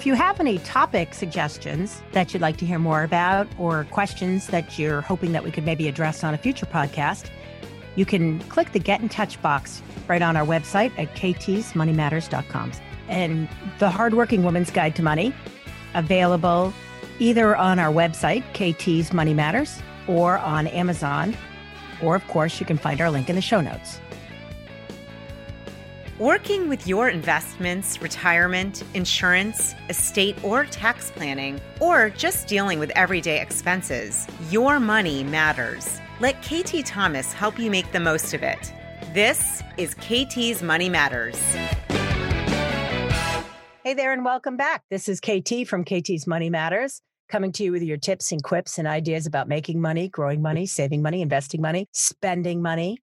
If you have any topic suggestions that you'd like to hear more about or questions that you're hoping that we could maybe address on a future podcast, you can click the Get in Touch box right on our website at ktsmoneymatters.com. And the Hardworking Woman's Guide to Money, available either on our website, KT's Money Matters, or on Amazon. Or, of course, you can find our link in the show notes. Working with your investments, retirement, insurance, estate, or tax planning, or just dealing with everyday expenses, your money matters. Let KT Thomas help you make the most of it. This is KT's Money Matters. Hey there, and welcome back. This is KT from KT's Money Matters, coming to you with your tips and quips and ideas about making money, growing money, saving money, investing money, spending money.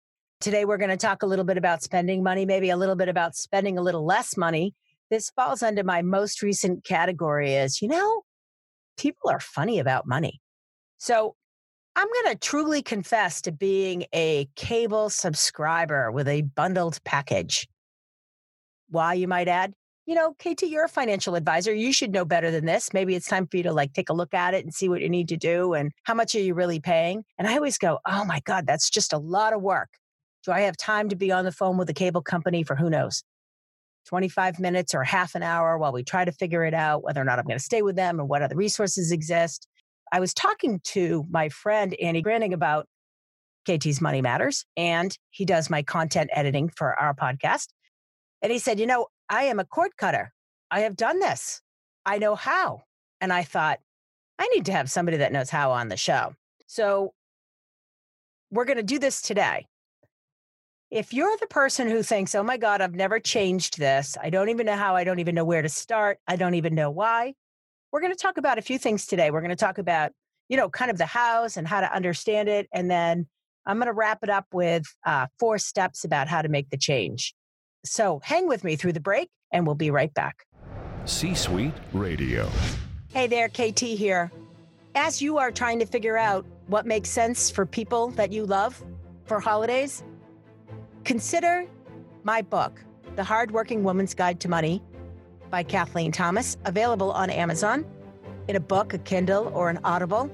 Today, we're going to talk a little bit about spending money, maybe a little bit about spending a little less money. This falls under my most recent category is, you know, people are funny about money. So I'm going to truly confess to being a cable subscriber with a bundled package. Why, you might add? You know, KT, you're a financial advisor. You should know better than this. Maybe it's time for you to like take a look at it and see what you need to do and how much are you really paying? And I always go, oh my God, that's just a lot of work. Do I have time to be on the phone with the cable company for who knows? 25 minutes or half an hour while we try to figure it out, whether or not I'm going to stay with them and what other resources exist. I was talking to my friend Andy Granning about KT's Money Matters, and he does my content editing for our podcast. And he said, You know, I am a cord cutter. I have done this. I know how. And I thought, I need to have somebody that knows how on the show. So we're going to do this today if you're the person who thinks, oh my God, I've never changed this, I don't even know how, I don't even know where to start, I don't even know why, we're going to talk about a few things today. We're going to talk about, you know, kind of the hows and how to understand it. And then I'm going to wrap it up with uh, four steps about how to make the change. So hang with me through the break and we'll be right back. C Suite Radio. Hey there, KT here. As you are trying to figure out what makes sense for people that you love for holidays, Consider my book, The Hardworking Woman's Guide to Money by Kathleen Thomas, available on Amazon in a book, a Kindle, or an Audible.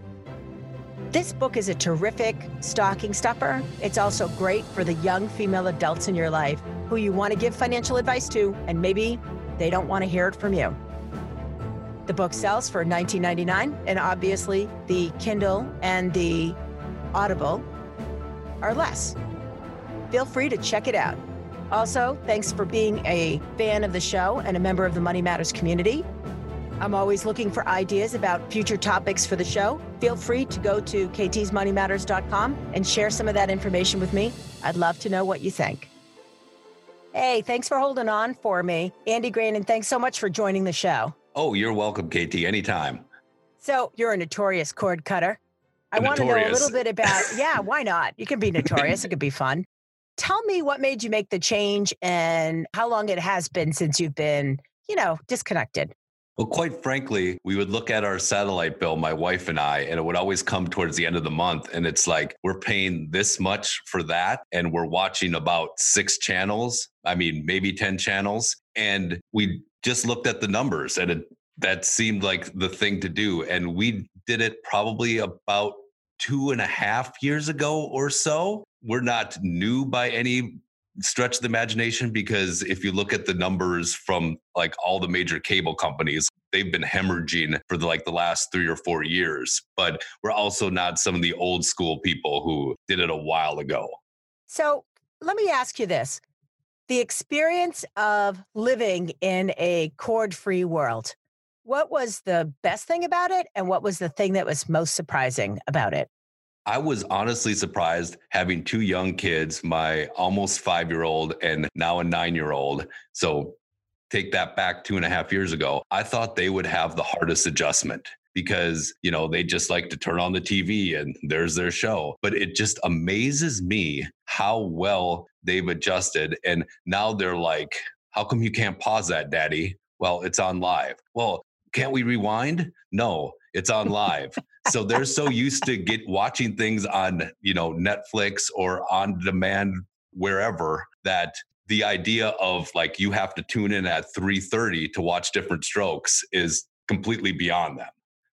This book is a terrific stocking stuffer. It's also great for the young female adults in your life who you want to give financial advice to, and maybe they don't want to hear it from you. The book sells for $19.99, and obviously the Kindle and the Audible are less feel free to check it out. Also, thanks for being a fan of the show and a member of the Money Matters community. I'm always looking for ideas about future topics for the show. Feel free to go to ktsmoneymatters.com and share some of that information with me. I'd love to know what you think. Hey, thanks for holding on for me. Andy Grain, and thanks so much for joining the show. Oh, you're welcome, KT, anytime. So, you're a notorious cord cutter. I want to know a little bit about, yeah, why not? You can be notorious, it could be fun tell me what made you make the change and how long it has been since you've been, you know, disconnected. Well, quite frankly, we would look at our satellite bill, my wife and I, and it would always come towards the end of the month. And it's like, we're paying this much for that. And we're watching about six channels. I mean, maybe 10 channels. And we just looked at the numbers and it, that seemed like the thing to do. And we did it probably about two and a half years ago or so we're not new by any stretch of the imagination because if you look at the numbers from like all the major cable companies they've been hemorrhaging for the, like the last three or four years but we're also not some of the old school people who did it a while ago. So let me ask you this. The experience of living in a cord free world what was the best thing about it and what was the thing that was most surprising about it I was honestly surprised having two young kids, my almost five year old and now a nine year old. So take that back two and a half years ago. I thought they would have the hardest adjustment because, you know, they just like to turn on the TV and there's their show. But it just amazes me how well they've adjusted. And now they're like, how come you can't pause that, daddy? Well, it's on live. Well, can't we rewind? No, it's on live. So they're so used to get watching things on, you know, Netflix or on demand wherever that the idea of like you have to tune in at 3:30 to watch Diff'rent Strokes is completely beyond them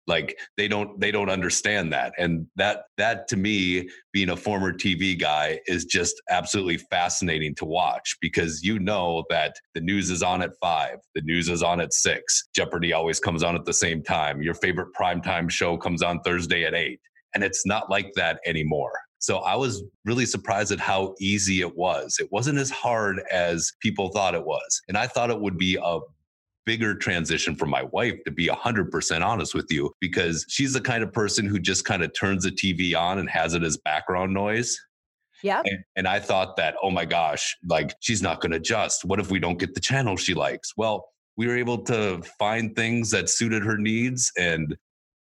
like they don't they don't understand that and that that to me being a former tv guy is just absolutely fascinating to watch because you know that the news is on at five the news is on at six jeopardy always comes on at the same time your favorite primetime show comes on thursday at eight and it's not like that anymore so I was really surprised at how easy it was. It wasn't as hard as people thought it was. And I thought it would be a bigger transition for my wife to be 100% honest with you because she's the kind of person who just kind of turns the TV on and has it as background noise. Yeah. And, and I thought that, oh my gosh, like she's not going to adjust. What if we don't get the channel she likes? Well, we were able to find things that suited her needs and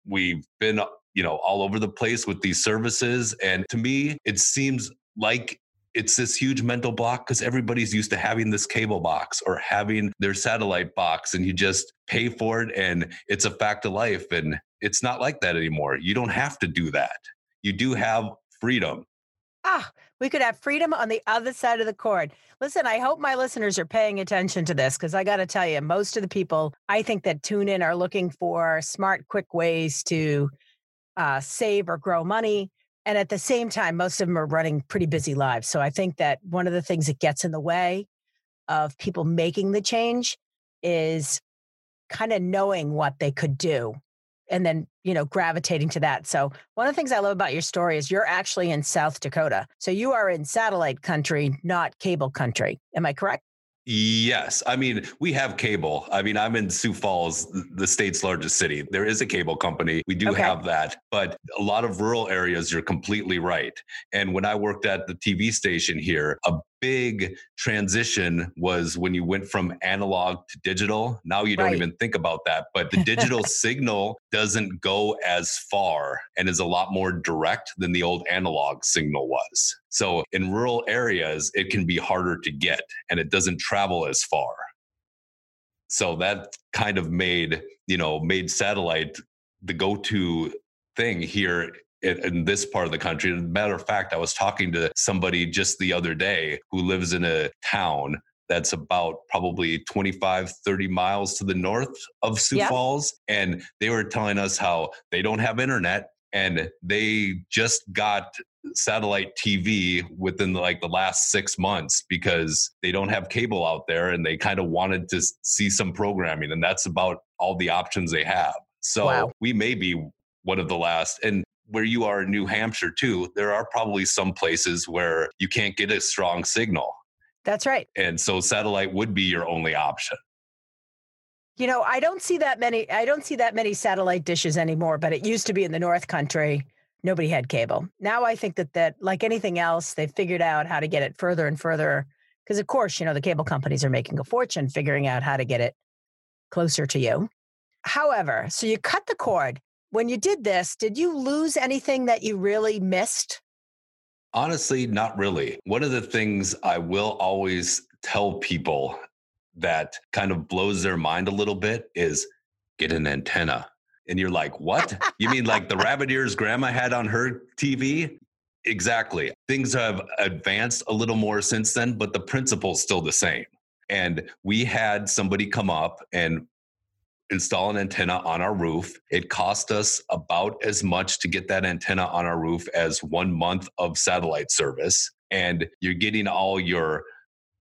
we've been you know all over the place with these services and to me it seems like it's this huge mental block because everybody's used to having this cable box or having their satellite box and you just pay for it and it's a fact of life and it's not like that anymore. You don't have to do that. You do have freedom. Ah we could have freedom on the other side of the cord. Listen i hope my listeners are paying attention to this because i got to tell you most of the people i think that tune in are looking for smart quick ways to uh, save or grow money and at the same time, most of them are running pretty busy lives. So I think that one of the things that gets in the way of people making the change is kind of knowing what they could do and then you know gravitating to that. So one of the things i love about your story is you're actually in south dakota. So you are in satellite country not cable country. Am i correct Yes. I mean, we have cable. I mean, I'm in Sioux Falls, the state's largest city. There is a cable company. We do okay. have that. But a lot of rural areas, you're completely right. And when I worked at the TV station here, a big transition was when you went from analog to digital. Now you don't right. even think about that, but the digital signal doesn't go as far and is a lot more direct than the old analog signal was. So in rural areas, it can be harder to get and it doesn't travel as far. So that kind of made, you know, made satellite the go-to thing here in, in, this part of the country. As a matter of fact, I was talking to somebody just the other day who lives in a town that's about probably 25, 30 miles to the north of Sioux yeah. Falls. And they were telling us how they don't have internet and they just got satellite TV within the, like the last six months because they don't have cable out there and they kind of wanted to see some programming and that's about all the options they have. So wow. we may be one of the last. And where you are in New Hampshire too, there are probably some places where you can't get a strong signal. That's right. And so satellite would be your only option. You know, I don't see that many I don't see that many satellite dishes anymore, but it used to be in the North Country. Nobody had cable. Now I think that that like anything else, they've figured out how to get it further and further because of course, you know, the cable companies are making a fortune figuring out how to get it closer to you. However, so you cut the cord when you did this, did you lose anything that you really missed? Honestly, not really. One of the things I will always tell people that kind of blows their mind a little bit is get an antenna. And you're like, what? you mean like the rabbit ears grandma had on her TV? Exactly. Things have advanced a little more since then, but the principle's still the same. And we had somebody come up and install an antenna on our roof. It cost us about as much to get that antenna on our roof as one month of satellite service. And you're getting all your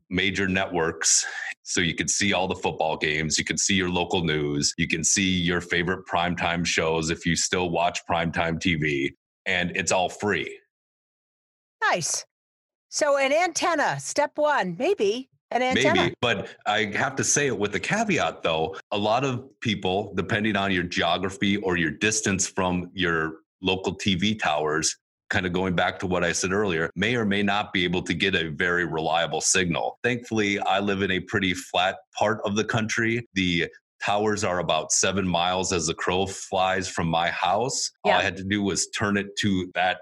major networks so you can see all the football games you can see your local news you can see your favorite primetime shows if you still watch primetime tv and it's all free nice so an antenna step one maybe an antenna. Maybe, but I have to say it with a caveat though. A lot of people, depending on your geography or your distance from your local TV towers, kind of going back to what I said earlier, may or may not be able to get a very reliable signal. Thankfully, I live in a pretty flat part of the country. The towers are about seven miles as the crow flies from my house. Yeah. All I had to do was turn it to that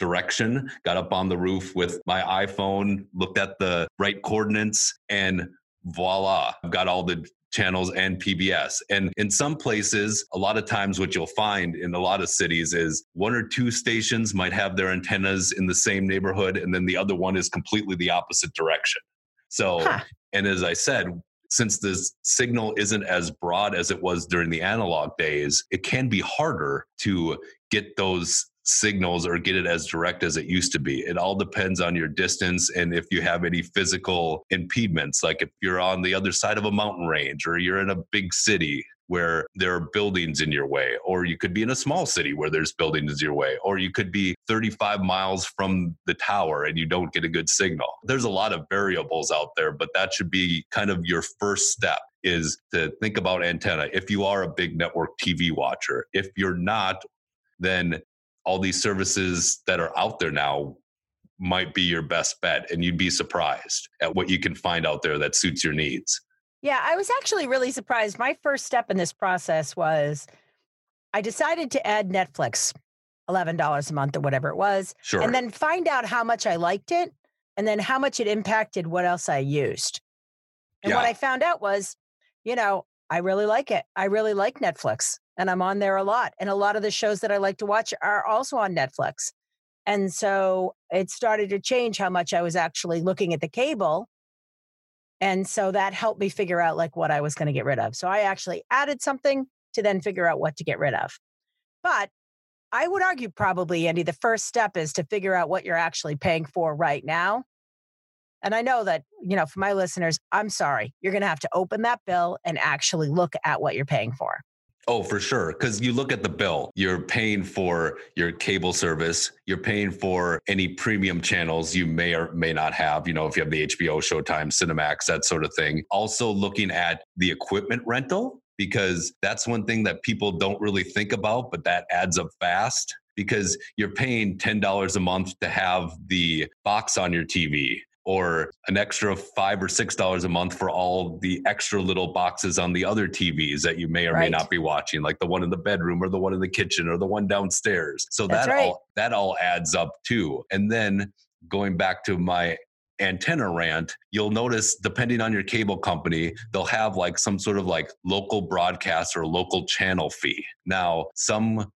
direction, got up on the roof with my iPhone, looked at the right coordinates, and voila, I've got all the channels and PBS. And in some places, a lot of times what you'll find in a lot of cities is one or two stations might have their antennas in the same neighborhood, and then the other one is completely the opposite direction. So, Huh. and as I said, since this signal isn't as broad as it was during the analog days, it can be harder to get those signals or get it as direct as it used to be. It all depends on your distance and if you have any physical impediments, like if you're on the other side of a mountain range or you're in a big city where there are buildings in your way, or you could be in a small city where there's buildings in your way, or you could be 35 miles from the tower and you don't get a good signal. There's a lot of variables out there, but that should be kind of your first step is to think about antenna. If you are a big network TV watcher, if you're not, then all these services that are out there now might be your best bet and you'd be surprised at what you can find out there that suits your needs. Yeah, I was actually really surprised. My first step in this process was I decided to add Netflix, $11 a month or whatever it was, Sure. and then find out how much I liked it and then how much it impacted what else I used. And what I found out was, you know, I really like it. I really like Netflix and I'm on there a lot. And a lot of the shows that I like to watch are also on Netflix. And so it started to change how much I was actually looking at the cable. And so that helped me figure out like what I was going to get rid of. So I actually added something to then figure out what to get rid of. But I would argue probably, Andy, the first step is to figure out what you're actually paying for right now. And I know that, you know, for my listeners, I'm sorry, you're going to have to open that bill and actually look at what you're paying for. Oh, for sure. Because you look at the bill, you're paying for your cable service, you're paying for any premium channels you may or may not have, you know, if you have the HBO, Showtime, Cinemax, that sort of thing. Also, looking at the equipment rental, because that's one thing that people don't really think about, but that adds up fast because you're paying $10 a month to have the box on your TV or an extra five or six dollars a month for all the extra little boxes on the other TVs that you may or may not be watching, like the one in the bedroom or the one in the kitchen or the one downstairs. So That's that right. all that all adds up too. And then going back to my antenna rant, you'll notice depending on your cable company, they'll have like some sort of like local broadcast or local channel fee. Now, some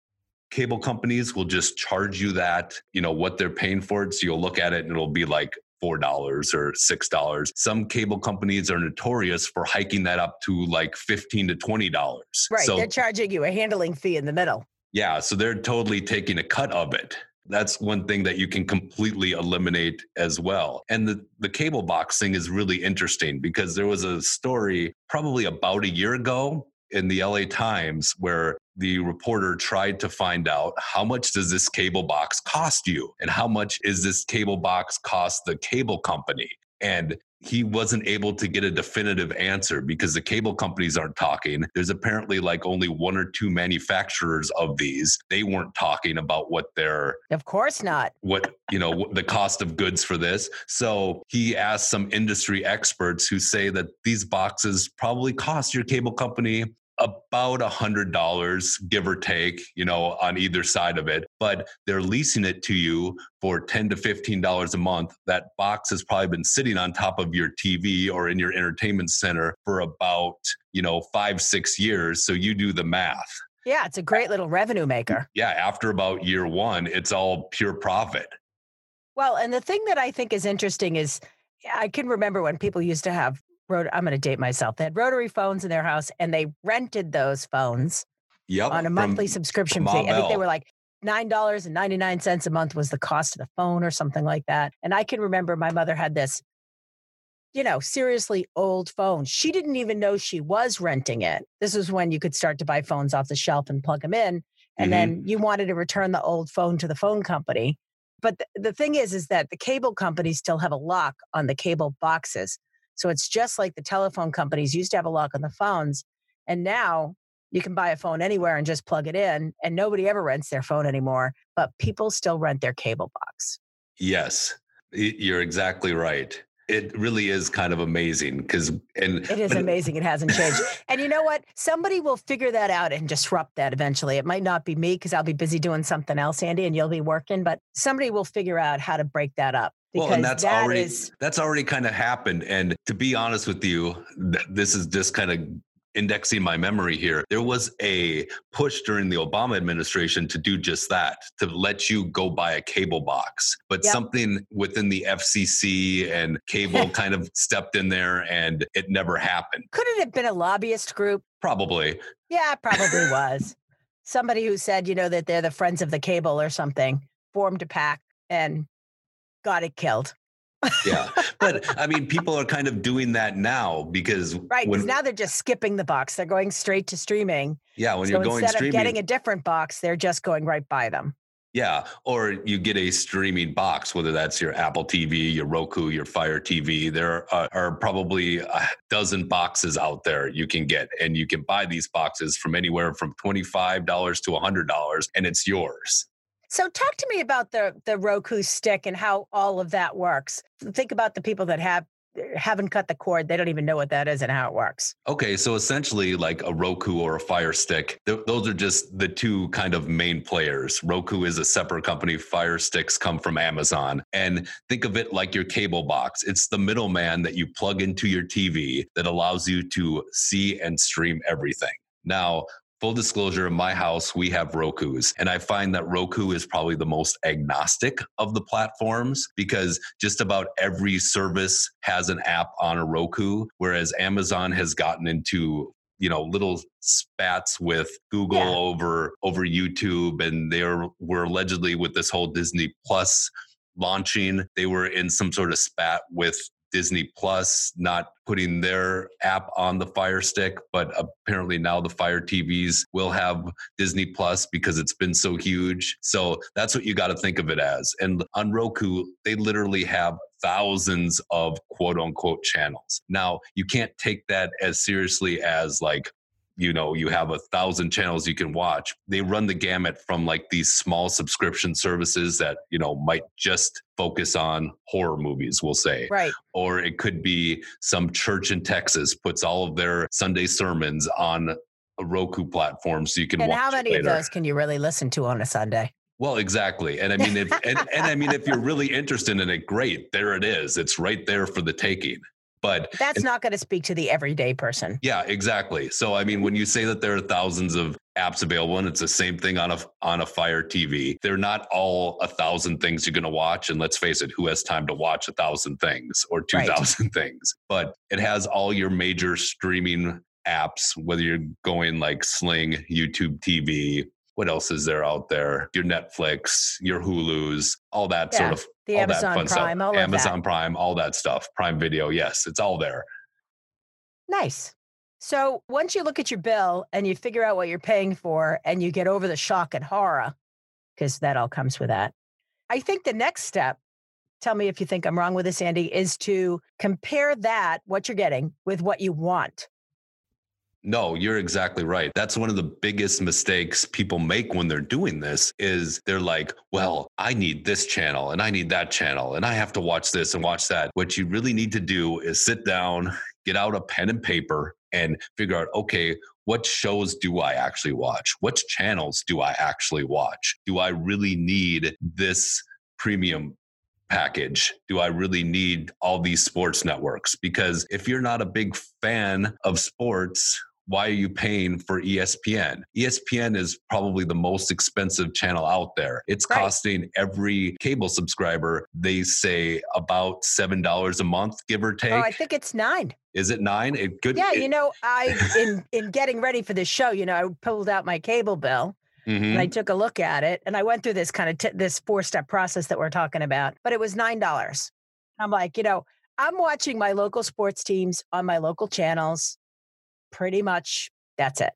cable companies will just charge you that, you know, what they're paying for it. So you'll look at it and it'll be like four dollars or six dollars. Some cable companies are notorious for hiking that up to like fifteen to twenty dollars. Right. So They're charging you a handling fee in the middle. yeah, so they're totally taking a cut of it. That's one thing that you can completely eliminate as well. And the, the cable box thing is really interesting because there was a story probably about a year ago in the LA Times where the reporter tried to find out how much does this cable box cost you? And how much is this cable box cost the cable company? And he wasn't able to get a definitive answer because the cable companies aren't talking. There's apparently like only one or two manufacturers of these. They weren't talking about what their Of course not. what you know the cost of goods for this. So he asked some industry experts who say that these boxes probably cost your cable company about a hundred dollars give or take you know on either side of it but they're leasing it to you for 10 to 15 dollars a month. That box has probably been sitting on top of your tv or in your entertainment center for about you know five six years so you do the math. Yeah, it's a great little revenue maker. yeah after about year one it's all pure profit. Well, and the thing that I think is interesting is I can remember when people used to have rot- I'm going to date myself. They had rotary phones in their house and they rented those phones yep on a monthly subscription fee. I think they were like $9.99 a month was the cost of the phone or something like that. And I can remember my mother had this, you know, seriously old phone. She didn't even know she was renting it. This was when you could start to buy phones off the shelf and plug them in. And Mhm. then you wanted to return the old phone to the phone company. But th- the thing is, is that the cable companies still have a lock on the cable boxes. So it's just like the telephone companies used to have a lock on the phones. And now you can buy a phone anywhere and just plug it in, and nobody ever rents their phone anymore. But people still rent their cable box. Yes, you're exactly right. It really is kind of amazing because, and It is amazing. It hasn't changed. and you know what? Somebody will figure that out and disrupt that eventually. It might not be me because I'll be busy doing something else, Andy, and you'll be working, but somebody will figure out how to break that up. Because Well, and that's that already is- that's already kind of happened. And to be honest with you, th- this is just kind of indexing my memory here. There was a push during the Obama administration to do just that, to let you go buy a cable box. But Yep. something within the FCC and cable kind of stepped in there and it never happened. Could it have been a lobbyist group? Probably. Yeah, it probably was. Somebody who said, you know, that they're the friends of the cable or something, formed a pack and got it killed. Yeah. but I mean, people are kind of doing that now because Right. When, now they're just skipping the box. They're going straight to streaming. yeah, when so you're going instead streaming. of getting a different box, they're just going right by them. Yeah, or you get a streaming box, whether that's your Apple TV, your Roku, your Fire TV. There are, are probably a dozen boxes out there you can get, and you can buy these boxes from anywhere from twenty-five dollars to hundred dollars, and it's yours. So talk to me about the the Roku stick and how all of that works. Think about the people that have haven't cut the cord. They don't even know what that is and how it works. Okay, so essentially, like a Roku or a Fire Stick, th- those are just the two kind of main players. Roku is a separate company. Fire Sticks come from Amazon. And think of it like your cable box. It's the middleman that you plug into your TV that allows you to see and stream everything. Now, full disclosure in my house we have roku's and i find that roku is probably the most agnostic of the platforms because just about every service has an app on a roku whereas amazon has gotten into you know little spats with google Yeah. over over youtube and they were allegedly with this whole disney plus launching they were in some sort of spat with Disney Plus not putting their app on the Fire Stick, but apparently now the Fire TVs will have Disney Plus because it's been so huge. So that's what you got to think of it as. And on Roku, they literally have thousands of quote unquote channels. Now, you can't take that as seriously as like, you know, you have a thousand channels you can watch. They run the gamut from like these small subscription services that, you know, might just focus on horror movies, we'll say Right. or it could be some church in Texas puts all of their Sunday sermons on a Roku platform so you can And watch how many of those can you really listen to on a Sunday? Well, exactly. And I mean if and, and I mean if you're really interested in it, great. There it is. It's right there for the taking. But That's not going to speak to the everyday person. yeah, exactly. So I mean when you say that there are thousands of apps available and it's the same thing on a on a Fire TV, they're not all a thousand things you're going to watch and let's face it, who has time to watch a thousand things or Right. 2000 things? But it has all your major streaming apps whether you're going like Sling, YouTube TV, what else is there out there? Your Netflix, your Hulu's, all that Yeah, sort of The all Amazon that fun Prime, stuff. all Amazon. Prime, all that stuff. Prime Video, yes, it's all there. Nice. So once you look at your bill and you figure out what you're paying for and you get over the shock and horror, because that all comes with that, I think the next step, tell me if you think I'm wrong with this, Andy, is to compare that, what you're getting, with what you want. No, you're exactly right. That's one of the biggest mistakes people make when they're doing this is they're like, "Well, I need this channel and I need that channel and I have to watch this and watch that." What you really need to do is sit down, get out a pen and paper and figure out, "Okay, what shows do I actually watch? Which channels do I actually watch? Do I really need this premium package? Do I really need all these sports networks? Because if you're not a big fan of sports, why are you paying for ESPN? ESPN is probably the most expensive channel out there. It's Right. costing every cable subscriber, they say about $7 a month, give or take. Oh, I think it's nine. is it nine? It could Yeah, it- you know, I in in getting ready for this show, you know, I pulled out my cable bill Mhm. and I took a look at it and I went through this kind of t- this four step process that we're talking about, but it was nine dollars. I'm like, you know, I'm watching my local sports teams on my local channels. Pretty much, that's it.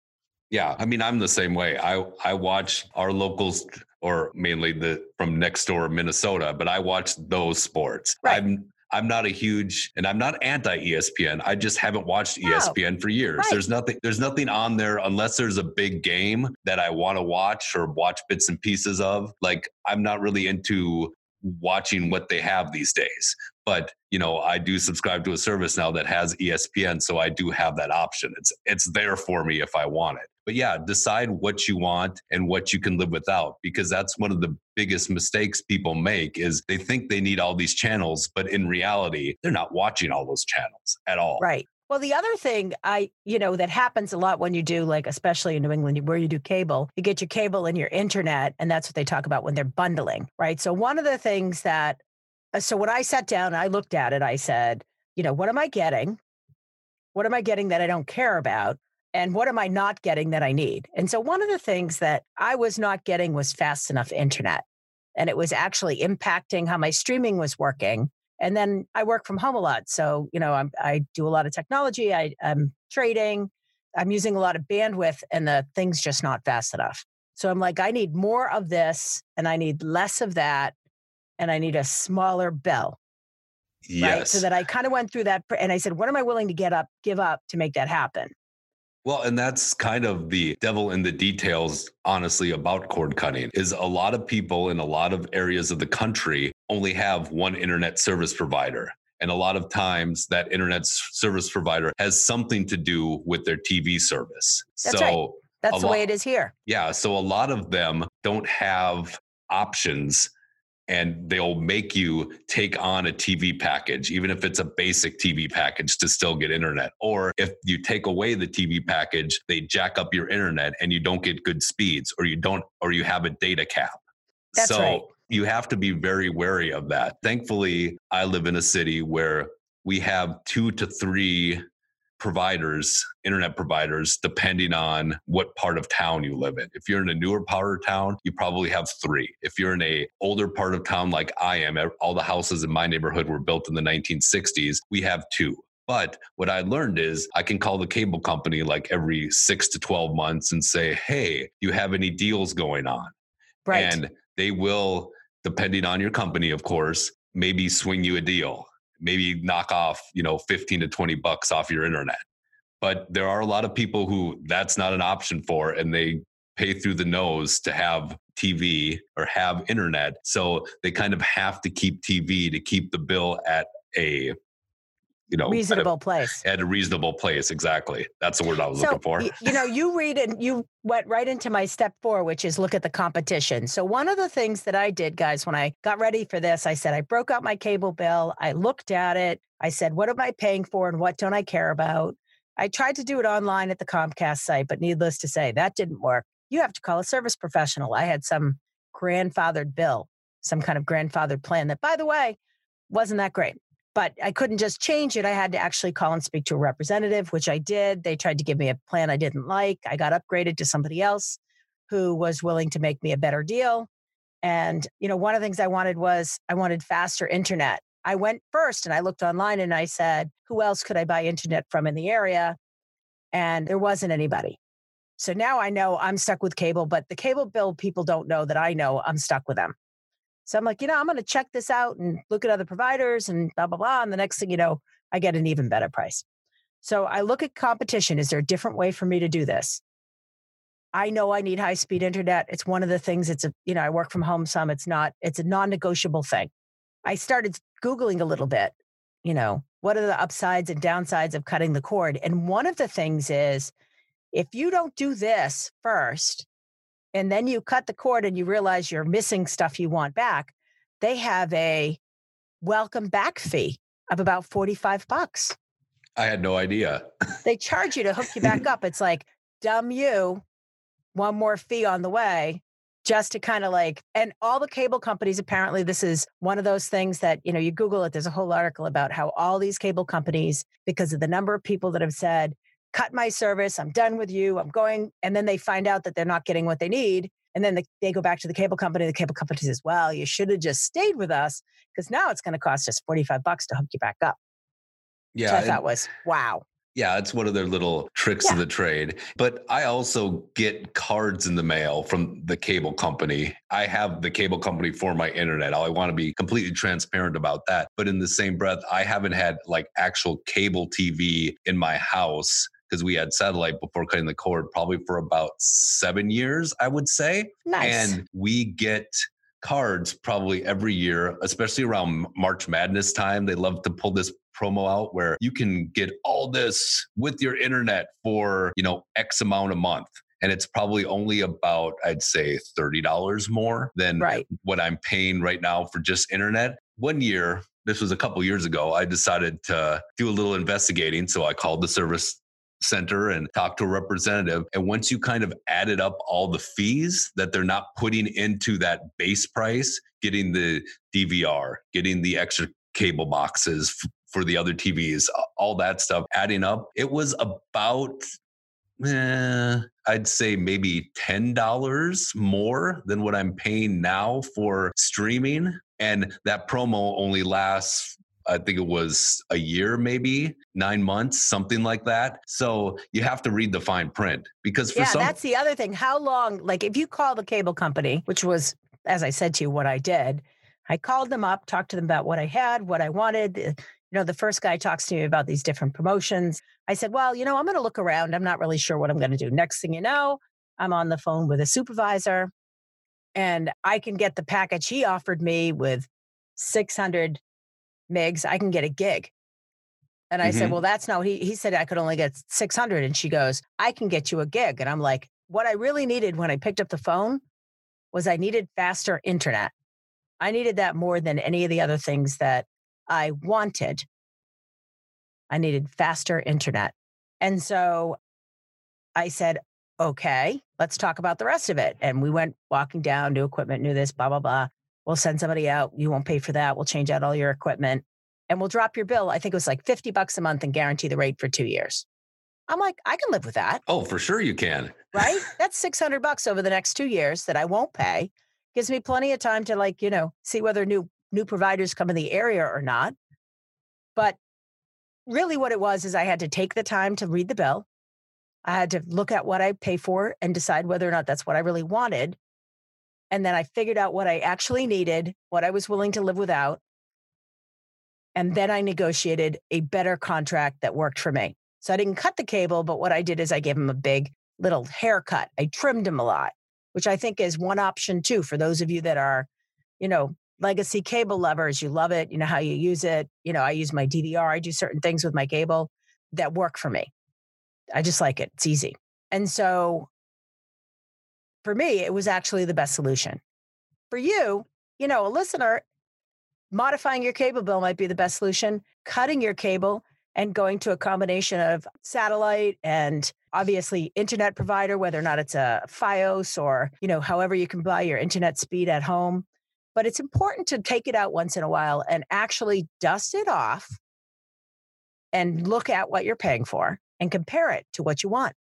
Yeah, I mean, I'm the same way. I I watch our locals, or mainly the from next door Minnesota, but I watch those sports. Right. I'm I'm not a huge, and I'm not anti ESPN. I just haven't watched No. ESPN for years. Right. There's nothing. There's nothing on there unless there's a big game that I want to watch or watch bits and pieces of. Like I'm not really into watching what they have these days. But you know, I do subscribe to a service now that has ESPN, so I do have that option. It's it's there for me if I want it. But yeah, decide what you want and what you can live without because that's one of the biggest mistakes people make is they think they need all these channels, but in reality, they're not watching all those channels at all. Right. Well, the other thing I, you know, that happens a lot when you do, like, especially in New England, where you do cable, you get your cable and your internet, and that's what they talk about when they're bundling, right? So, one of the things that, Uh, so when I sat down, I looked at it, I said, you know, what am I getting? What am I getting that I don't care about? And what am I not getting that I need? And so, one of the things that I was not getting was fast enough internet. And it was actually impacting how my streaming was working and then I work from home a lot. So, you know, I'm, i do a lot of technology, I, I'm trading, I'm using a lot of bandwidth, and the thing's just not fast enough. So I'm like, I need more of this and I need less of that. And I need a smaller bill. Yes. Right. So that I kind of went through that and I said, what am I willing to get up, give up to make that happen? Well, and that's kind of the devil in the details, honestly, about cord cutting is a lot of people in a lot of areas of the country only have one internet service provider. And a lot of times that internet service provider has something to do with their TV service. That's so right. That's the way it is here. Yeah. So a lot of them don't have options and they'll make you take on a TV package, even if it's a basic TV package to still get internet. Or if you take away the TV package, they jack up your internet and you don't get good speeds or you don't, or you have a data cap. That's so right. you have to be very wary of that. Thankfully, I live in a city where we have two to three providers, internet providers, depending on what part of town you live in. If you're in a newer part of town, you probably have three. If you're in a older part of town like I am, all the houses in my neighborhood were built in the 1960s, we have two. But what I learned is I can call the cable company like every six to 12 months and say, hey, you have any deals going on? Right. And they will, depending on your company, of course, maybe swing you a deal maybe knock off, you know, 15 to 20 bucks off your internet. But there are a lot of people who that's not an option for and they pay through the nose to have TV or have internet. So they kind of have to keep TV to keep the bill at a you know reasonable at a, place. at a reasonable place exactly. That's the word i was so, looking for. you know you read and you went right into my step four which is look at the competition. So one of the things that i did guys when i got ready for this i said i broke out my cable bill. I looked at it. I said what am i paying for and what don't i care about? I tried to do it online at the comcast site but needless to say that didn't work. You have to call a service professional. I had some grandfathered bill some kind of grandfathered plan that by the way wasn't that great but I couldn't just change it. I had to actually call and speak to a representative, which I did. They tried to give me a plan I didn't like. I got upgraded to somebody else who was willing to make me a better deal. And, you know, one of the things I wanted was I wanted faster internet. I went first and I looked online and I said, who else could I buy internet from in the area? And there wasn't anybody. So now I know I'm stuck with cable, but the cable bill people don't know that I know I'm stuck with them. So I'm like, you know, I'm going to check this out and look at other providers and blah, blah, blah. And the next thing you know, I get an even better price. So I look at competition. Is there a different way for me to do this? I know I need high speed internet. It's one of the things. It's a, you know, I work from home some. It's not, it's a non negotiable thing. I started Googling a little bit, you know, what are the upsides and downsides of cutting the cord? And one of the things is if you don't do this first, and then you cut the cord and you realize you're missing stuff you want back, they have a welcome back fee of about 45 bucks. I had no idea. they charge you to hook you back up. It's like, dumb you, one more fee on the way just to kind of like and all the cable companies apparently this is one of those things that you know you google it there's a whole article about how all these cable companies because of the number of people that have said cut my service. I'm done with you. I'm going. And then they find out that they're not getting what they need. And then the, they go back to the cable company. The cable company says, well, you should have just stayed with us because now it's going to cost us 45 bucks to hook you back up. Yeah. Which I thought was, wow. Yeah, it's one of their little tricks yeah. of the trade. But I also get cards in the mail from the cable company. I have the cable company for my internet. I want to be completely transparent about that. But in the same breath, I haven't had like actual cable TV in my house because we had satellite before cutting the cord probably for about seven years, I would say. Nice. And we get cards probably every year, especially around March Madness time. They love to pull this promo out where you can get all this with your internet for, you know, X amount a month. And it's probably only about, I'd say, $30 more than right. what I'm paying right now for just internet. one year, this was a couple years ago, I decided to do a little investigating. So I called the service center and talk to a representative. And once you kind of added up all the fees that they're not putting into that base price, getting the DVR, getting the extra cable boxes for the other TVs, all that stuff, adding up, it was about eh, I'd say maybe $10 more than what I'm paying now for streaming. And that promo only lasts, I think it was a year, maybe nine months, something like that. So you have to read the fine print because for yeah, some. that's the other thing. How long, like if you call the cable company, which was, as I said to you, what I did, I called them up, talked to them about what I had, what I wanted. You know, the first guy talks to me about these different promotions. I said, Well, you know, I'm going to look around. I'm not really sure what I'm going to do. Next thing you know, I'm on the phone with a supervisor and I can get the package he offered me with 600 megs. I can get a gig. And I said, Mhm. Well, that's no, he, he said I could only get 600. And she goes, I can get you a gig. And I'm like, What I really needed when I picked up the phone was I needed faster internet. I needed that more than any of the other things that I wanted. I needed faster internet. And so I said, okay, let's talk about the rest of it. And we went walking down, new equipment, new this, blah, blah, blah. We'll send somebody out. You won't pay for that. We'll change out all your equipment and we'll drop your bill. I think it was like 50 bucks a month and guarantee the rate for two years. I'm like, I can live with that, oh, for sure you can. right? That's 600 bucks over the next two years that I won't pay. Gives me plenty of time to like, you know, see whether new new providers come in the area or not. But really what it was is I had to take the time to read the bill. I had to look at what I pay for and decide whether or not that's what I really wanted. And then I figured out what I actually needed, what I was willing to live without. And then I negotiated a better contract that worked for me. So I didn't cut the cable, but what I did is I gave him a big little haircut. I trimmed him a lot, which I think is one option too for those of you that are, you know, legacy cable lovers. You love it. You know how you use it. You know, I use my DVR. I do certain things with my cable that work for me. I just like it. It's easy. And so for me, it was actually the best solution. For you, you know, a listener, modifying your cable bill might be the best solution. Cutting your cable and going to a combination of satellite and obviously internet provider, whether or not it's a FiOS or, you know, however you can buy your internet speed at home. But it's important to take it out once in a while and actually dust it off and look at what you're paying for and compare it to what you want.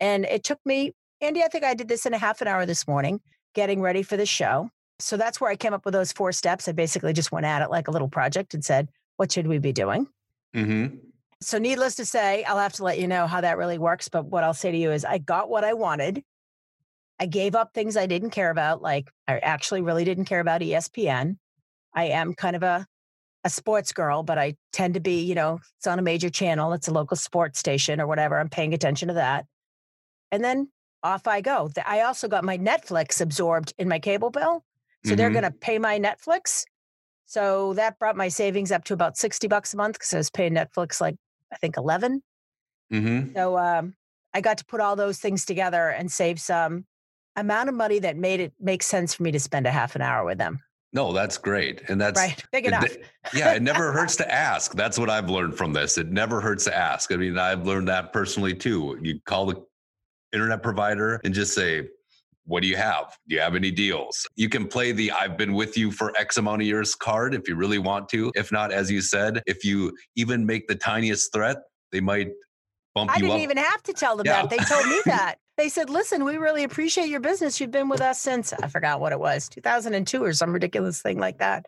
And it took me, Andy, I think I did this in a half an hour this morning, getting ready for the show. So that's where I came up with those four steps. I basically just went at it like a little project and said, what should we be doing? Mm-hmm. So, needless to say, I'll have to let you know how that really works. But what I'll say to you is, I got what I wanted. I gave up things I didn't care about. Like, I actually really didn't care about ESPN. I am kind of a, a sports girl, but I tend to be, you know, it's on a major channel, it's a local sports station or whatever. I'm paying attention to that. And then off I go. I also got my Netflix absorbed in my cable bill. So they're Mhm. going to pay my Netflix. So that brought my savings up to about 60 bucks a month because I was paying Netflix like, I think 11. Mm-hmm. So um, I got to put all those things together and save some amount of money that made it make sense for me to spend a half an hour with them. No, that's great. And that's right. Big it- enough. yeah, it never hurts to ask. That's what I've learned from this. It never hurts to ask. I mean, I've learned that personally too. You call the internet provider and just say, what do you have? Do you have any deals? You can play the I've been with you for X amount of years card if you really want to. If not, as you said, if you even make the tiniest threat, they might bump I you didn't even have to tell them Yeah. that. They told me that. They said, listen, we really appreciate your business. You've been with us since I forgot what it was, 2002 or some ridiculous thing like that.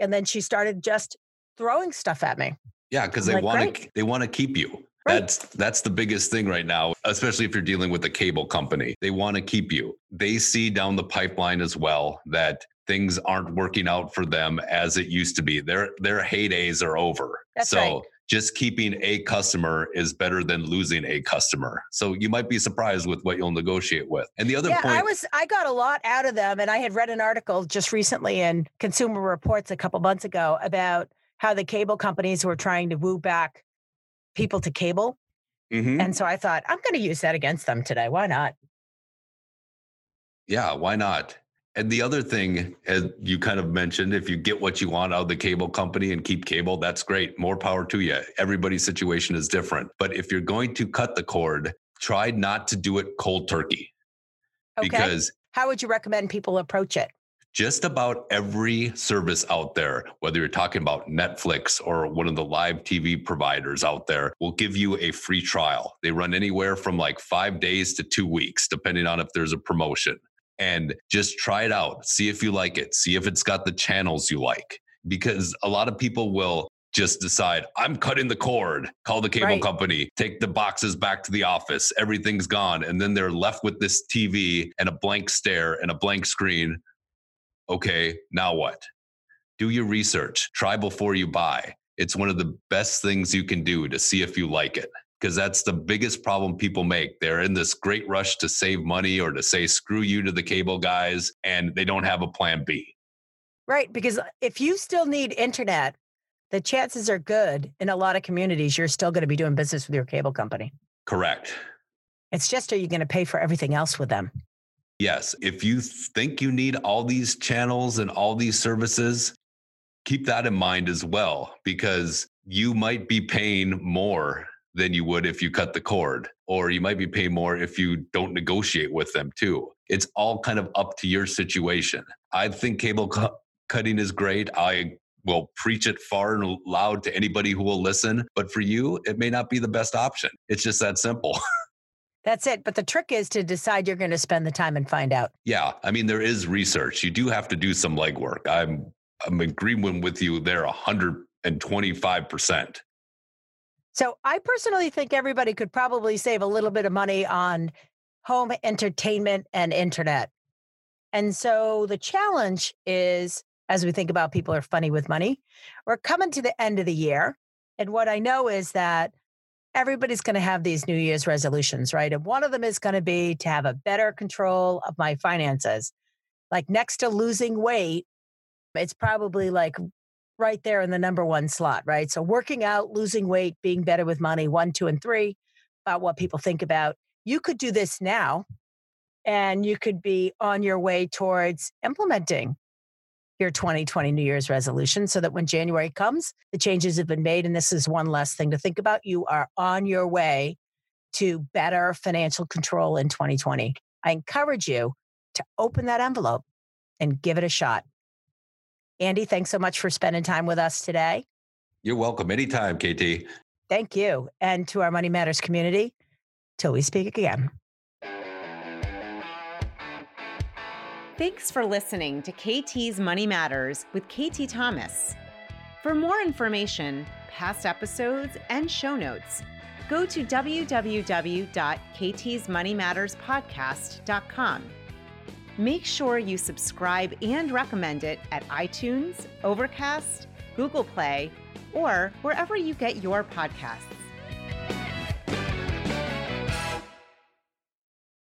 And then she started just throwing stuff at me. Yeah, because they like, want to they want to keep you. Right. That's that's the biggest thing right now, especially if you're dealing with a cable company. They want to keep you. They see down the pipeline as well that things aren't working out for them as it used to be. Their their heydays are over. That's so right. just keeping a customer is better than losing a customer. So you might be surprised with what you'll negotiate with. And the other yeah, point I was I got a lot out of them, and I had read an article just recently in Consumer Reports a couple months ago about how the cable companies were trying to woo back people to cable, Mhm. and so I thought I'm going to use that against them today. Why not? Yeah, why not? And the other thing, as you kind of mentioned, if you get what you want out of the cable company and keep cable, that's great. More power to you. Everybody's situation is different. But if you're going to cut the cord, try not to do it cold turkey. Okay. Because How would you recommend people approach it? Just about every service out there, whether you're talking about Netflix or one of the live TV providers out there, will give you a free trial. They run anywhere from like five days to two weeks, depending on if there's a promotion. And just try it out. See if you like it. See if it's got the channels you like. Because a lot of people will just decide, I'm cutting the cord, call the cable Right. company, take the boxes back to the office, everything's gone. And then they're left with this TV and a blank stare and a blank screen okay, now what? Do your research, try before you buy. It's one of the best things you can do to see if you like it. Because that's the biggest problem people make. They're in this great rush to save money or to say screw you to the cable guys, and they don't have a plan B. Right. Because uh, if you still need internet, the chances are good in a lot of communities, you're still going to be doing business with your cable company. Correct. It's just, are you going to pay for everything else with them? Yes. If you think you need all these channels and all these services, keep that in mind as well, because you might be paying more than you would if you cut the cord, or you might be paying more if you don't negotiate with them too. It's all kind of up to your situation. I think cable cu- cutting is great. I will preach it far and loud to anybody who will listen, but for you, it may not be the best option. It's just that simple. That's it. But the trick is to decide you're going to spend the time and find out. Yeah, I mean there is research. You do have to do some legwork. I'm I'm agreeing with you there 125%. So I personally think everybody could probably save a little bit of money on home entertainment and internet. And so the challenge is as we think about people are funny with money, we're coming to the end of the year. And what I know is that everybody's going to have these New Year's resolutions, right? And one of them is going to be to have a better control of my finances. Like next to losing weight, it's probably like right there in the number one slot, right? So working out, losing weight, being better with money, one, two, and three, about what people think about. You could do this now and you could be on your way towards implementing your 2020 New Year's resolution so that when January comes, the changes have been made. And this is one less thing to think about. You are on your way to better financial control in 2020. I encourage you to open that envelope and give it a shot. Andy, thanks so much for spending time with us today. You're welcome anytime, KT. Thank you. And to our Money Matters community, till we speak again. Thanks for listening to KT's Money Matters with KT Thomas. For more information, past episodes, and show notes, go to www.ktsmoneymatterspodcast.com. Make sure you subscribe and recommend it at iTunes, Overcast, Google Play, or wherever you get your podcasts.